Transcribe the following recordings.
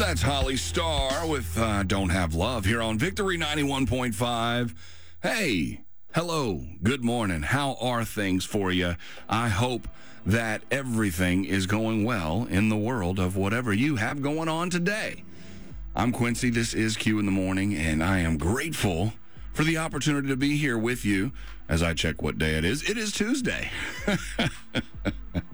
That's Holly Starr with uh, Don't Have Love here on Victory 91.5. Hey, hello, good morning. How are things for you? I hope that everything is going well in the world of whatever you have going on today. I'm Quincy. This is Q in the Morning, and I am grateful for the opportunity to be here with you as I check what day it is. It is Tuesday.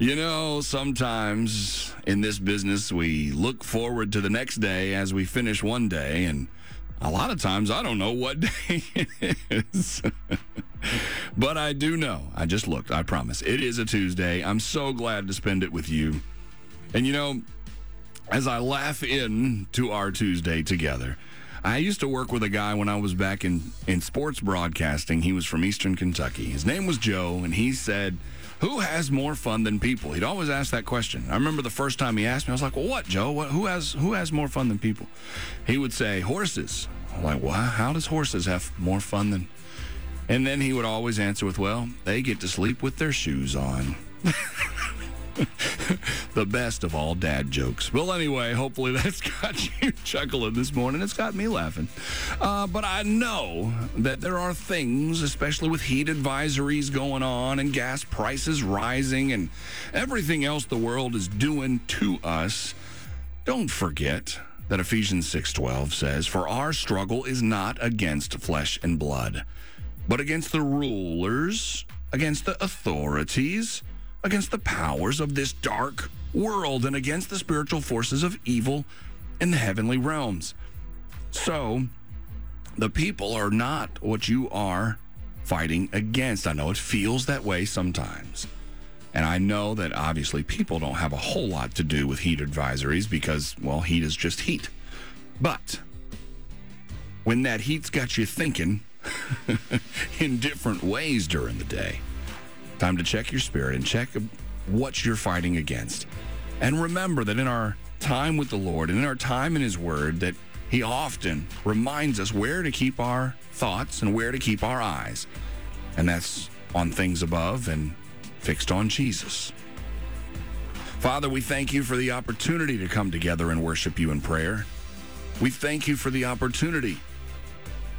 You know, sometimes in this business, we look forward to the next day as we finish one day, and a lot of times I don't know what day it is. but I do know. I just looked, I promise. It is a Tuesday. I'm so glad to spend it with you. And you know, as I laugh in to our Tuesday together, I used to work with a guy when I was back in, in sports broadcasting. He was from Eastern Kentucky. His name was Joe, and he said, who has more fun than people? He'd always ask that question. I remember the first time he asked me, I was like, "Well, what, Joe? What, who has who has more fun than people?" He would say, "Horses." I'm like, "What? How does horses have more fun than?" And then he would always answer with, "Well, they get to sleep with their shoes on." the best of all dad jokes. Well, anyway, hopefully that's got you chuckling this morning. It's got me laughing. Uh, but I know that there are things, especially with heat advisories going on and gas prices rising and everything else the world is doing to us. Don't forget that Ephesians 6:12 says, "For our struggle is not against flesh and blood, but against the rulers, against the authorities." Against the powers of this dark world and against the spiritual forces of evil in the heavenly realms. So, the people are not what you are fighting against. I know it feels that way sometimes. And I know that obviously people don't have a whole lot to do with heat advisories because, well, heat is just heat. But when that heat's got you thinking in different ways during the day, Time to check your spirit and check what you're fighting against. And remember that in our time with the Lord and in our time in His Word, that He often reminds us where to keep our thoughts and where to keep our eyes. And that's on things above and fixed on Jesus. Father, we thank you for the opportunity to come together and worship you in prayer. We thank you for the opportunity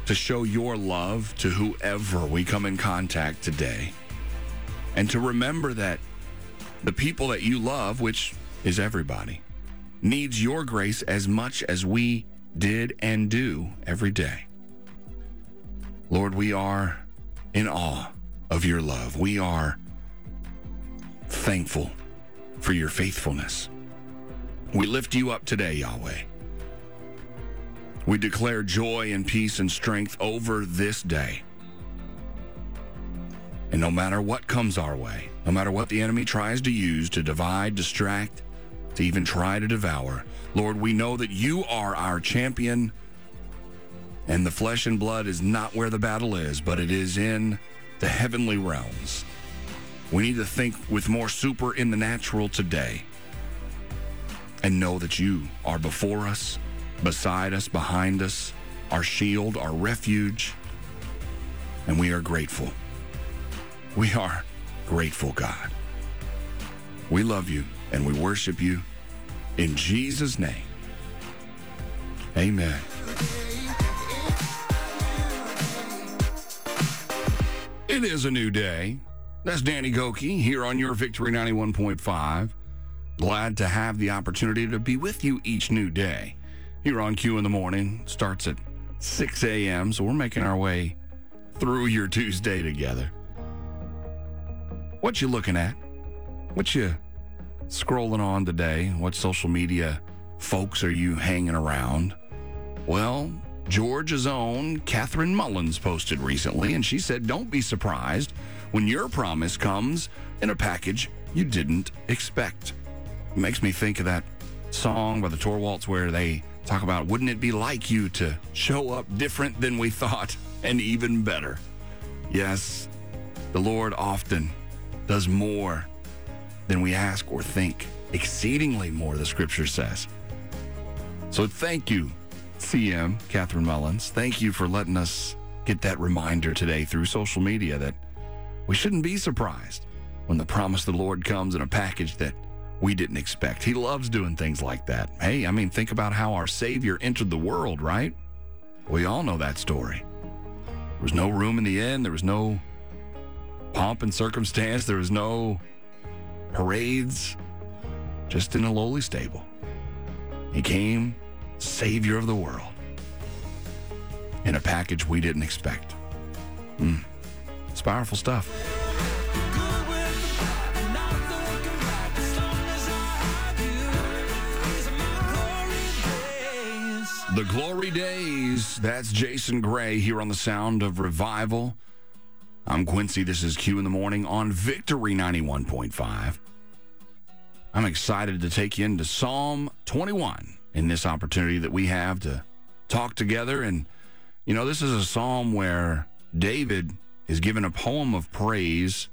to show your love to whoever we come in contact today and to remember that the people that you love, which is everybody, needs your grace as much as we did and do every day. Lord, we are in awe of your love. We are thankful for your faithfulness. We lift you up today, Yahweh. We declare joy and peace and strength over this day. And no matter what comes our way, no matter what the enemy tries to use to divide, distract, to even try to devour, Lord, we know that you are our champion. And the flesh and blood is not where the battle is, but it is in the heavenly realms. We need to think with more super in the natural today and know that you are before us, beside us, behind us, our shield, our refuge, and we are grateful. We are grateful, God. We love you and we worship you in Jesus' name. Amen. It is a new day. That's Danny Gokey here on your Victory 91.5. Glad to have the opportunity to be with you each new day. Here on Q in the morning starts at 6 a.m., so we're making our way through your Tuesday together. What you looking at? What you scrolling on today? What social media folks are you hanging around? Well, Georgia's own Catherine Mullins posted recently, and she said, Don't be surprised when your promise comes in a package you didn't expect. It makes me think of that song by the Torwalts where they talk about, Wouldn't it be like you to show up different than we thought and even better? Yes, the Lord often does more than we ask or think, exceedingly more, the scripture says. So thank you, CM, Catherine Mullins. Thank you for letting us get that reminder today through social media that we shouldn't be surprised when the promise of the Lord comes in a package that we didn't expect. He loves doing things like that. Hey, I mean, think about how our Savior entered the world, right? We all know that story. There was no room in the inn, there was no pomp and circumstance, there was no parades, just in a lowly stable. He came, Savior of the world, in a package we didn't expect. Mm. It's powerful stuff. The Glory Days. That's Jason Gray here on the Sound of Revival. I'm Quincy. This is Q in the Morning on Victory 91.5. I'm excited to take you into Psalm 21 in this opportunity that we have to talk together. And, you know, this is a psalm where David is given a poem of praise,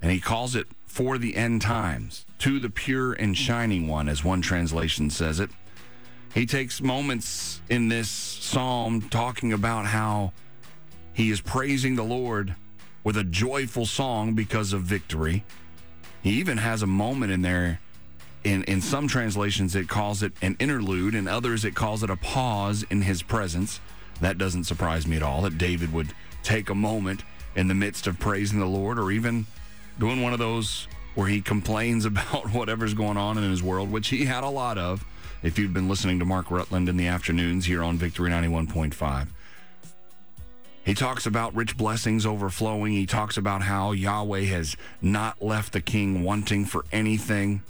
and he calls it For the End Times, to the pure and shining one, as one translation says it. He takes moments in this psalm talking about how he is praising the Lord with a joyful song because of victory. He even has a moment in there. In, in some translations, it calls it an interlude. In others, it calls it a pause in his presence. That doesn't surprise me at all that David would take a moment in the midst of praising the Lord or even doing one of those where he complains about whatever's going on in his world, which he had a lot of if you've been listening to Mark Rutland in the afternoons here on Victory 91.5. He talks about rich blessings overflowing. He talks about how Yahweh has not left the king wanting for anything.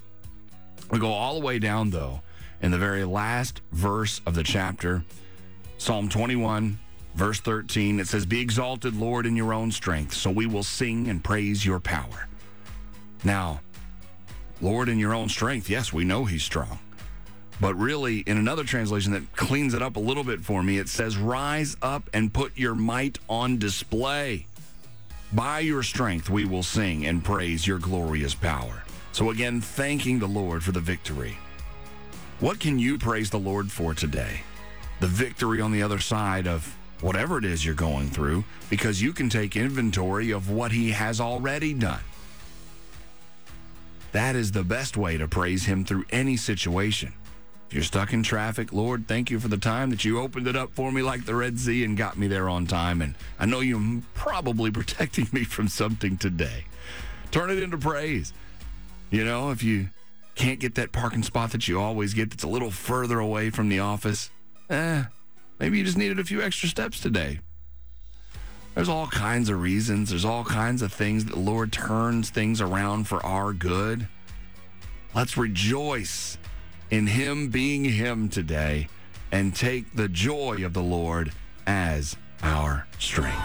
We go all the way down, though, in the very last verse of the chapter, Psalm 21, verse 13. It says, Be exalted, Lord, in your own strength, so we will sing and praise your power. Now, Lord, in your own strength, yes, we know he's strong. But really, in another translation that cleans it up a little bit for me, it says, Rise up and put your might on display. By your strength, we will sing and praise your glorious power. So, again, thanking the Lord for the victory. What can you praise the Lord for today? The victory on the other side of whatever it is you're going through, because you can take inventory of what He has already done. That is the best way to praise Him through any situation. You're stuck in traffic, Lord, thank you for the time that you opened it up for me like the Red Sea and got me there on time. And I know you're probably protecting me from something today. Turn it into praise. You know, if you can't get that parking spot that you always get that's a little further away from the office, eh, maybe you just needed a few extra steps today. There's all kinds of reasons. There's all kinds of things that the Lord turns things around for our good. Let's rejoice in Him being Him today and take the joy of the Lord as our strength.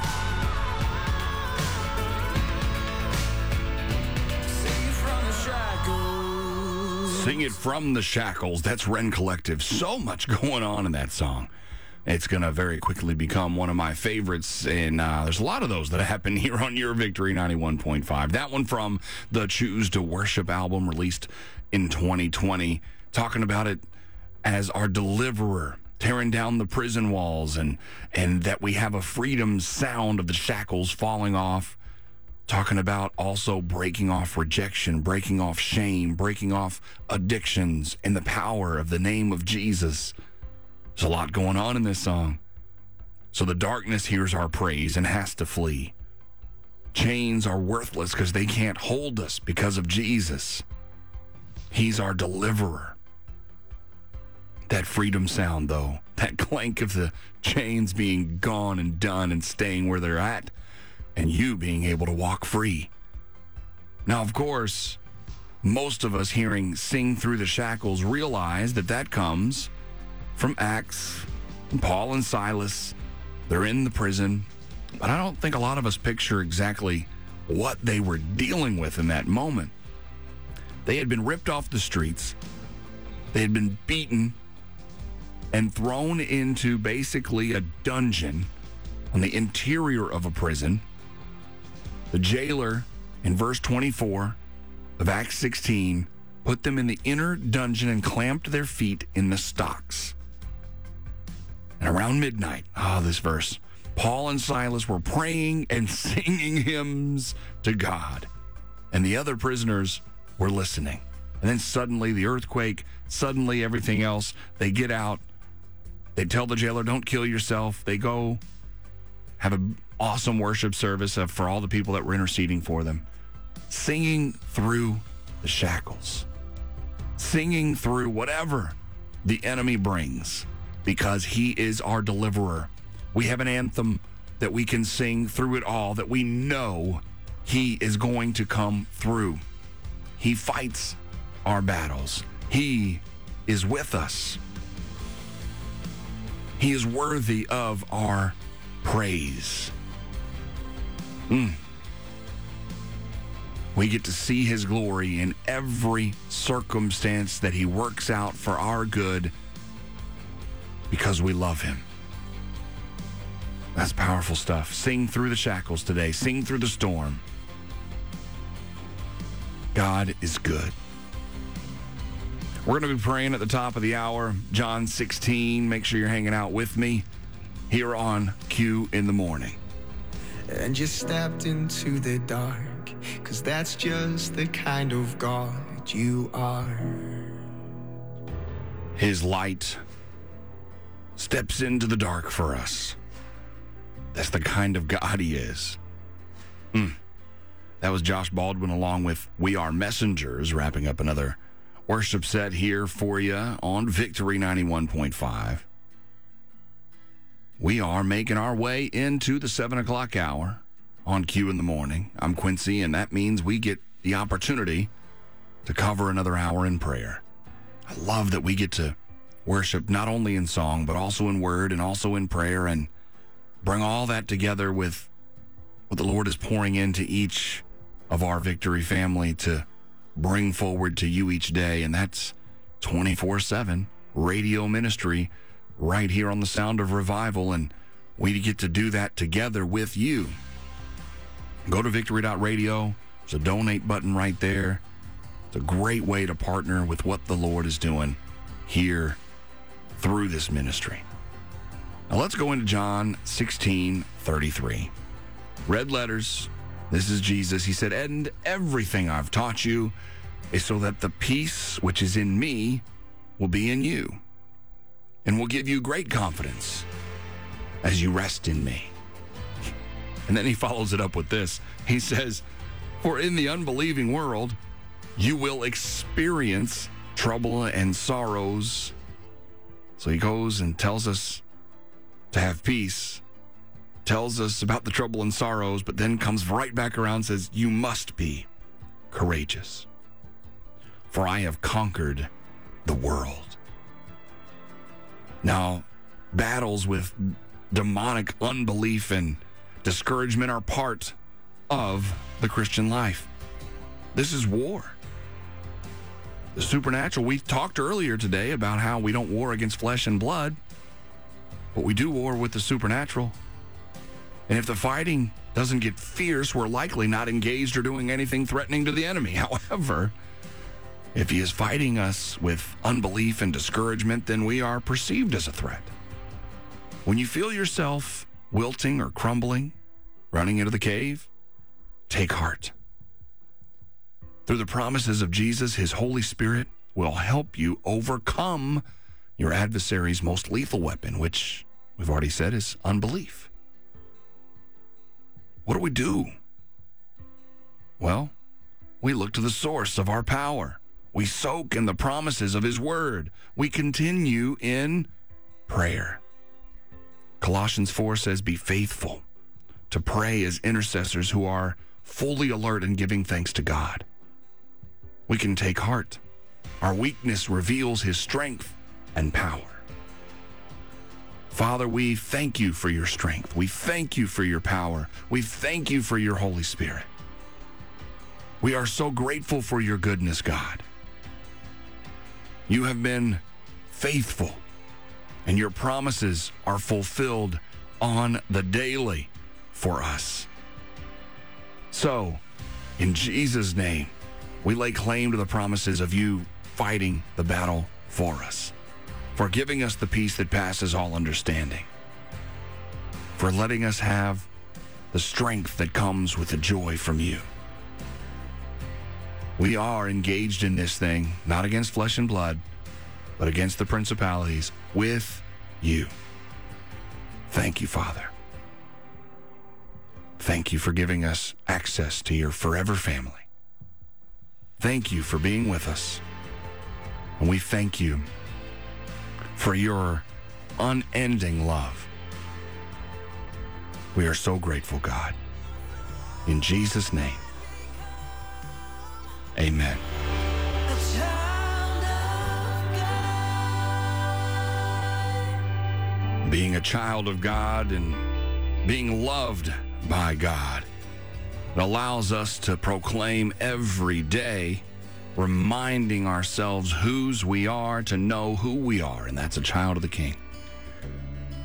Sing it from the shackles. That's Rend Collective. So much going on in that song. It's going to very quickly become one of my favorites. And uh, there's a lot of those that happen here on Your Victory 91.5. That one from the Choose to Worship album released in 2020 talking about it as our deliverer tearing down the prison walls and and that we have a freedom sound of the shackles falling off. Talking about also breaking off rejection breaking off shame breaking off addictions and the power of the name of Jesus. There's a lot going on in this song. So the darkness hears our praise and has to flee. Chains are worthless because they can't hold us because of Jesus. He's our deliverer that freedom sound, though, that clank of the chains being gone and done and staying where they're at, and you being able to walk free. Now, of course, most of us hearing Sing Through the Shackles realize that that comes from Acts, and Paul and Silas. They're in the prison, but I don't think a lot of us picture exactly what they were dealing with in that moment. They had been ripped off the streets, they had been beaten and thrown into basically a dungeon on the interior of a prison. The jailer, in verse 24 of Acts 16, put them in the inner dungeon and clamped their feet in the stocks. And around midnight, ah, oh, this verse, Paul and Silas were praying and singing hymns to God, and the other prisoners were listening. And then suddenly the earthquake, suddenly everything else. They get out. They tell the jailer, don't kill yourself. They go have an awesome worship service for all the people that were interceding for them, singing through the shackles, singing through whatever the enemy brings because he is our deliverer. We have an anthem that we can sing through it all that we know he is going to come through. He fights our battles. He is with us. He is worthy of our praise. Mm. We get to see his glory in every circumstance that he works out for our good because we love him. That's powerful stuff. Sing through the shackles today, sing through the storm. God is good. We're going to be praying at the top of the hour, John 16. Make sure you're hanging out with me here on Q in the morning. And you stepped into the dark, because that's just the kind of God you are. His light steps into the dark for us. That's the kind of God he is. Mm. That was Josh Baldwin along with We Are Messengers, wrapping up another worship set here for you on Victory 91.5. We are making our way into the 7 o'clock hour on Q in the morning. I'm Quincy, and that means we get the opportunity to cover another hour in prayer. I love that we get to worship not only in song, but also in word and also in prayer and bring all that together with what the Lord is pouring into each of our victory family to bring forward to you each day. And that's 24 7 radio ministry right here on the Sound of Revival. And we get to do that together with you. Go to victory.radio. There's a donate button right there. It's a great way to partner with what the Lord is doing here through this ministry. Now let's go into John 16 33. Red letters. This is Jesus. He said, And everything I've taught you is so that the peace which is in me will be in you and will give you great confidence as you rest in me. And then he follows it up with this. He says, For in the unbelieving world, you will experience trouble and sorrows so he goes and tells us to have peace, tells us about the trouble and sorrows, but then comes right back around and says, You must be courageous, for I have conquered the world. Now, battles with demonic unbelief and discouragement are part of the Christian life. This is war the supernatural. We talked earlier today about how we don't war against flesh and blood, but we do war with the supernatural. And if the fighting doesn't get fierce, we're likely not engaged or doing anything threatening to the enemy. However, if he is fighting us with unbelief and discouragement, then we are perceived as a threat. When you feel yourself wilting or crumbling, running into the cave, take heart. Through the promises of Jesus, his Holy Spirit will help you overcome your adversary's most lethal weapon, which we've already said is unbelief. What do we do? Well, we look to the source of our power. We soak in the promises of his word. We continue in prayer. Colossians 4 says, Be faithful to pray as intercessors who are fully alert and giving thanks to God we can take heart. Our weakness reveals his strength and power. Father, we thank you for your strength. We thank you for your power. We thank you for your Holy Spirit. We are so grateful for your goodness, God. You have been faithful, and your promises are fulfilled on the daily for us. So, in Jesus' name, we lay claim to the promises of you fighting the battle for us, for giving us the peace that passes all understanding, for letting us have the strength that comes with the joy from you. We are engaged in this thing, not against flesh and blood, but against the principalities with you. Thank you, Father. Thank you for giving us access to your forever family. Thank you for being with us. And we thank you for your unending love. We are so grateful, God. In Jesus' name, amen. Being a child of God and being loved by God. It allows us to proclaim every day, reminding ourselves whose we are, to know who we are, and that's a child of the King.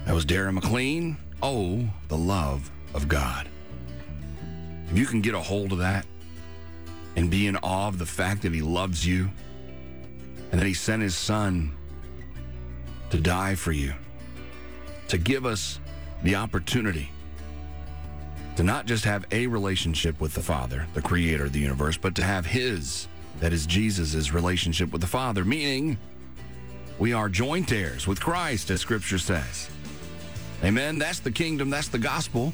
That was Darren McLean. Oh, the love of God. If you can get a hold of that and be in awe of the fact that He loves you and that He sent His Son to die for you, to give us the opportunity to not just have a relationship with the Father, the creator of the universe, but to have his, that is Jesus' relationship with the Father, meaning we are joint heirs with Christ, as scripture says. Amen. That's the kingdom, that's the gospel.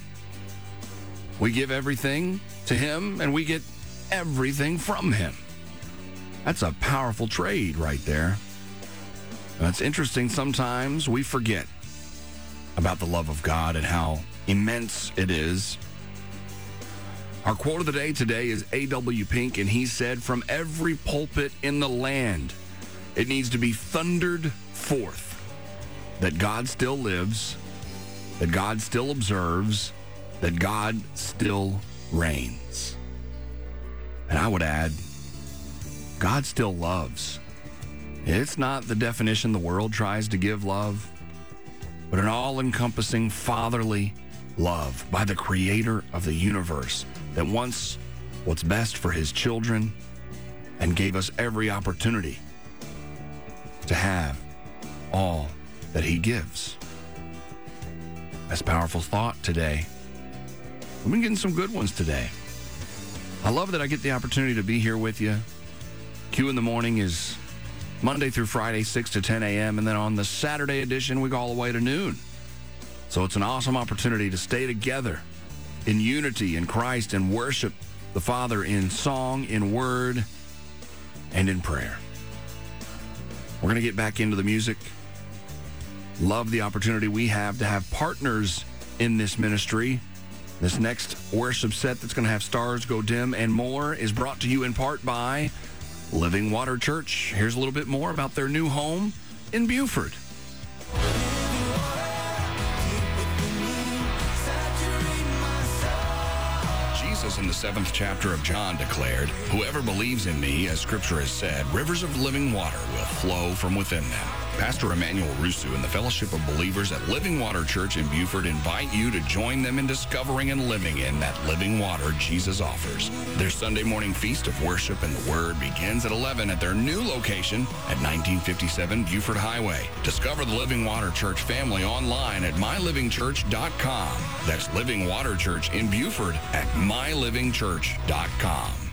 We give everything to him and we get everything from him. That's a powerful trade right there. That's interesting. Sometimes we forget about the love of God and how immense it is. Our quote of the day today is A.W. Pink, and he said, From every pulpit in the land, it needs to be thundered forth that God still lives, that God still observes, that God still reigns. And I would add, God still loves. It's not the definition the world tries to give love, but an all encompassing fatherly love by the creator of the universe that wants what's best for his children and gave us every opportunity to have all that he gives. That's powerful thought today. We've been getting some good ones today. I love that I get the opportunity to be here with you. Q in the morning is Monday through Friday, 6 to 10 a.m. And then on the Saturday edition, we go all the way to noon. So it's an awesome opportunity to stay together in unity in Christ and worship the Father in song, in word, and in prayer. We're going to get back into the music. Love the opportunity we have to have partners in this ministry. This next worship set that's going to have Stars Go Dim and more is brought to you in part by Living Water Church. Here's a little bit more about their new home in Buford. Jesus in the seventh chapter of John declared, Whoever believes in me, as scripture has said, rivers of living water will flow from within them. Pastor Emmanuel Rusu and the Fellowship of Believers at Living Water Church in Buford invite you to join them in discovering and living in that living water Jesus offers. Their Sunday morning feast of worship and the Word begins at 11 at their new location at 1957 Buford Highway. Discover the Living Water Church family online at mylivingchurch.com. That's Living Water Church in Buford at mylivingchurch.com.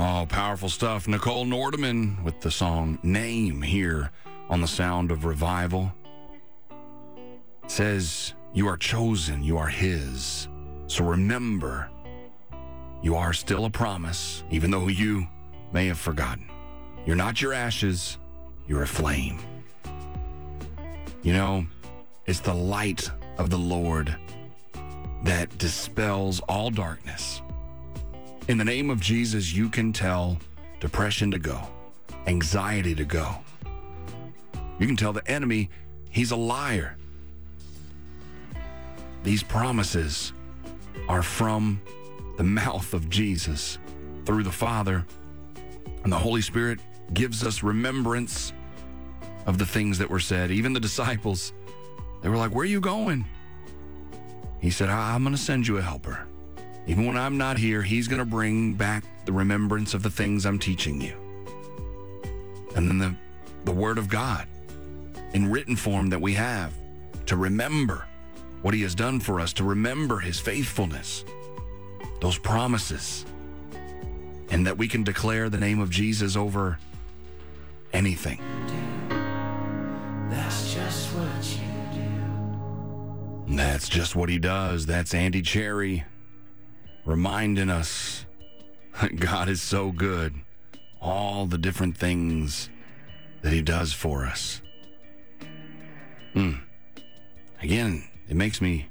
Oh, powerful stuff. Nicole Nordeman with the song Name here on the Sound of Revival. says, You are chosen, you are His. So remember, you are still a promise, even though you may have forgotten. You're not your ashes, you're a flame. You know, it's the light of the Lord that dispels all darkness. In the name of Jesus, you can tell depression to go, anxiety to go. You can tell the enemy he's a liar. These promises are from the mouth of Jesus through the Father, and the Holy Spirit gives us remembrance of the things that were said. Even the disciples, they were like, Where are you going? He said, I'm going to send you a helper. Even when I'm not here, He's going to bring back the remembrance of the things I'm teaching you. And then the, the Word of God in written form that we have to remember what He has done for us, to remember His faithfulness, those promises, and that we can declare the name of Jesus over anything. That's just what you do. That's just what He does. That's Andy Cherry reminding us that God is so good. All the different things that He does for us. Hmm. Again, it makes me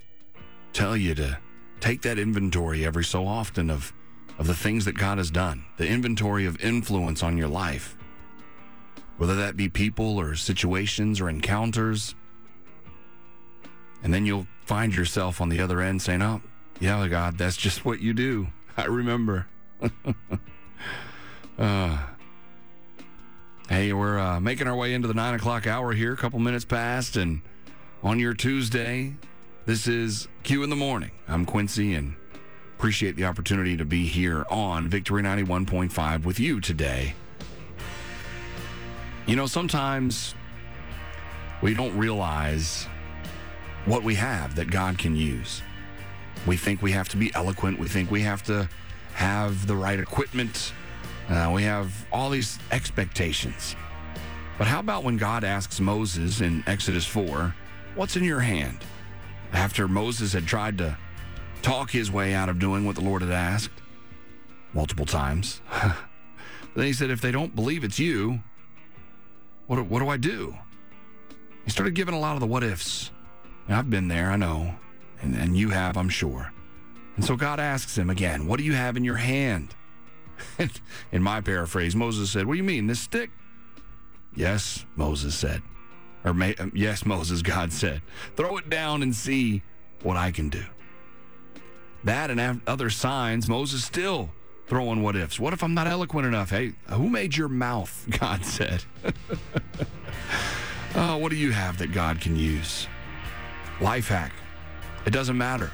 tell you to take that inventory every so often of, of the things that God has done, the inventory of influence on your life, whether that be people or situations or encounters. And then you'll find yourself on the other end saying, Oh, yeah, God, that's just what you do. I remember. uh, hey, we're uh, making our way into the nine o'clock hour here, a couple minutes past, and on your Tuesday, this is Q in the Morning. I'm Quincy and appreciate the opportunity to be here on Victory 91.5 with you today. You know, sometimes we don't realize what we have that God can use. We think we have to be eloquent. We think we have to have the right equipment. Uh, we have all these expectations. But how about when God asks Moses in Exodus 4, What's in your hand? After Moses had tried to talk his way out of doing what the Lord had asked multiple times. then he said, If they don't believe it's you, what, what do I do? He started giving a lot of the what ifs. I've been there, I know, and, and you have, I'm sure. And so God asks him again, What do you have in your hand? in my paraphrase, Moses said, What do you mean, this stick? Yes, Moses said. Or, may, uh, yes, Moses, God said, Throw it down and see what I can do. That and other signs, Moses still throwing what ifs. What if I'm not eloquent enough? Hey, who made your mouth? God said. oh, what do you have that God can use? Life hack. It doesn't matter.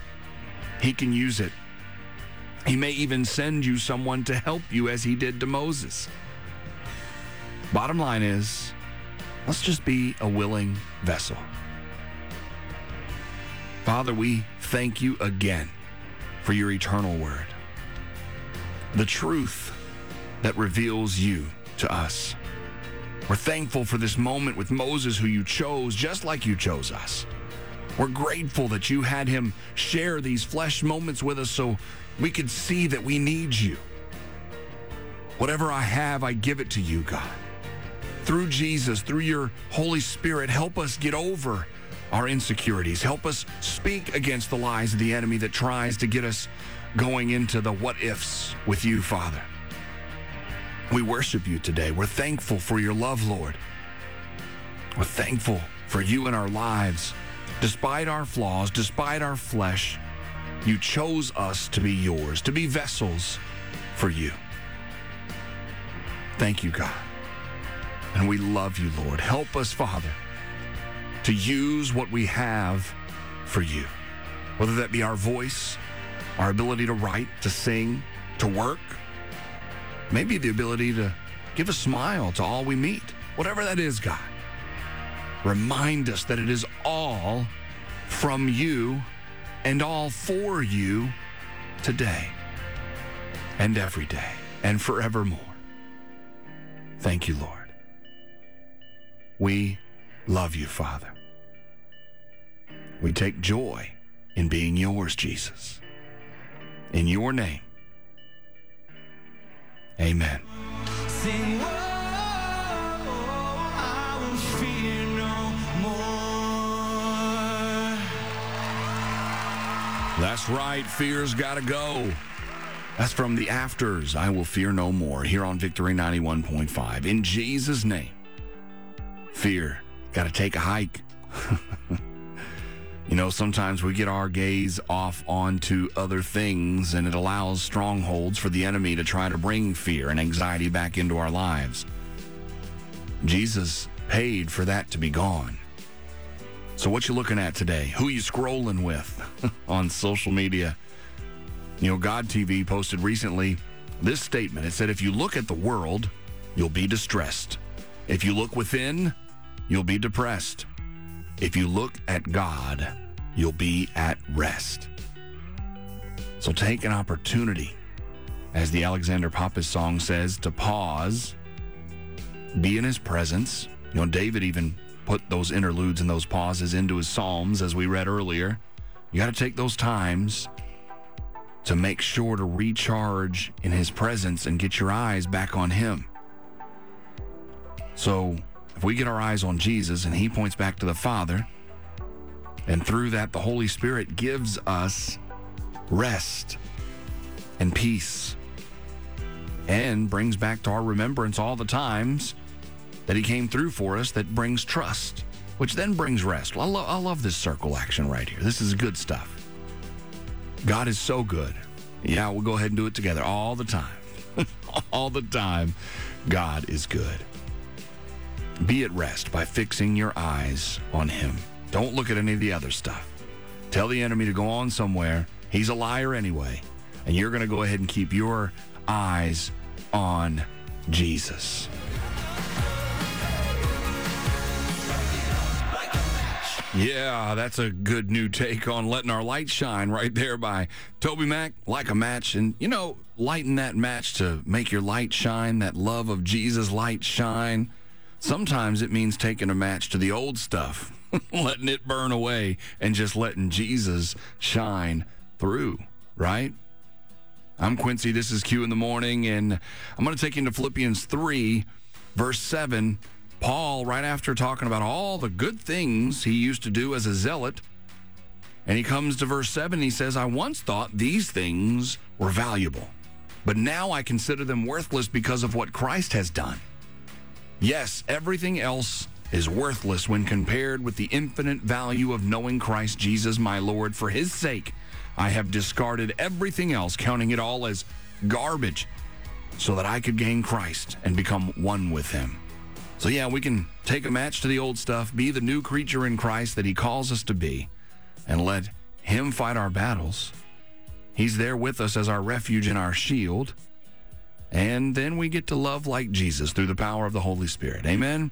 He can use it. He may even send you someone to help you as he did to Moses. Bottom line is, let's just be a willing vessel. Father, we thank you again for your eternal word, the truth that reveals you to us. We're thankful for this moment with Moses, who you chose just like you chose us. We're grateful that you had him share these flesh moments with us so we could see that we need you. Whatever I have, I give it to you, God. Through Jesus, through your Holy Spirit, help us get over our insecurities. Help us speak against the lies of the enemy that tries to get us going into the what ifs with you, Father. We worship you today. We're thankful for your love, Lord. We're thankful for you in our lives. Despite our flaws, despite our flesh, you chose us to be yours, to be vessels for you. Thank you, God. And we love you, Lord. Help us, Father, to use what we have for you, whether that be our voice, our ability to write, to sing, to work, maybe the ability to give a smile to all we meet, whatever that is, God. Remind us that it is all from you and all for you today and every day and forevermore. Thank you, Lord. We love you, Father. We take joy in being yours, Jesus. In your name, amen. That's right. Fear's got to go. That's from the afters. I will fear no more here on Victory 91.5. In Jesus' name, fear got to take a hike. you know, sometimes we get our gaze off onto other things, and it allows strongholds for the enemy to try to bring fear and anxiety back into our lives. Jesus paid for that to be gone. So, what you looking at today? Who you scrolling with on social media? You know, God TV posted recently this statement. It said, if you look at the world, you'll be distressed. If you look within, you'll be depressed. If you look at God, you'll be at rest. So take an opportunity, as the Alexander Pappas song says, to pause, be in his presence. You know, David even put those interludes and those pauses into his Psalms, as we read earlier. You got to take those times to make sure to recharge in his presence and get your eyes back on him. So, if we get our eyes on Jesus and he points back to the Father, and through that, the Holy Spirit gives us rest and peace and brings back to our remembrance all the times that he came through for us that brings trust, which then brings rest. I, lo- I love this circle action right here. This is good stuff. God is so good. Yeah, we'll go ahead and do it together all the time. all the time. God is good. Be at rest by fixing your eyes on Him. Don't look at any of the other stuff. Tell the enemy to go on somewhere. He's a liar anyway. And you're going to go ahead and keep your eyes on Jesus. Yeah, that's a good new take on letting our light shine right there by TobyMac. Like a match. And, you know, lighting that match to make your light shine, that love of Jesus light shine. Sometimes it means taking a match to the old stuff, letting it burn away, and just letting Jesus shine through, right? I'm Quincy. This is Q in the morning, and I'm going to take you into Philippians 3, verse 7. Paul, right after talking about all the good things he used to do as a zealot, and he comes to verse 7, he says, I once thought these things were valuable, but now I consider them worthless because of what Christ has done. Yes, everything else is worthless when compared with the infinite value of knowing Christ Jesus, my Lord. For his sake, I have discarded everything else, counting it all as garbage, so that I could gain Christ and become one with him. So, yeah, we can take a match to the old stuff, be the new creature in Christ that he calls us to be, and let him fight our battles. He's there with us as our refuge and our shield. And then we get to love like Jesus through the power of the Holy Spirit. Amen.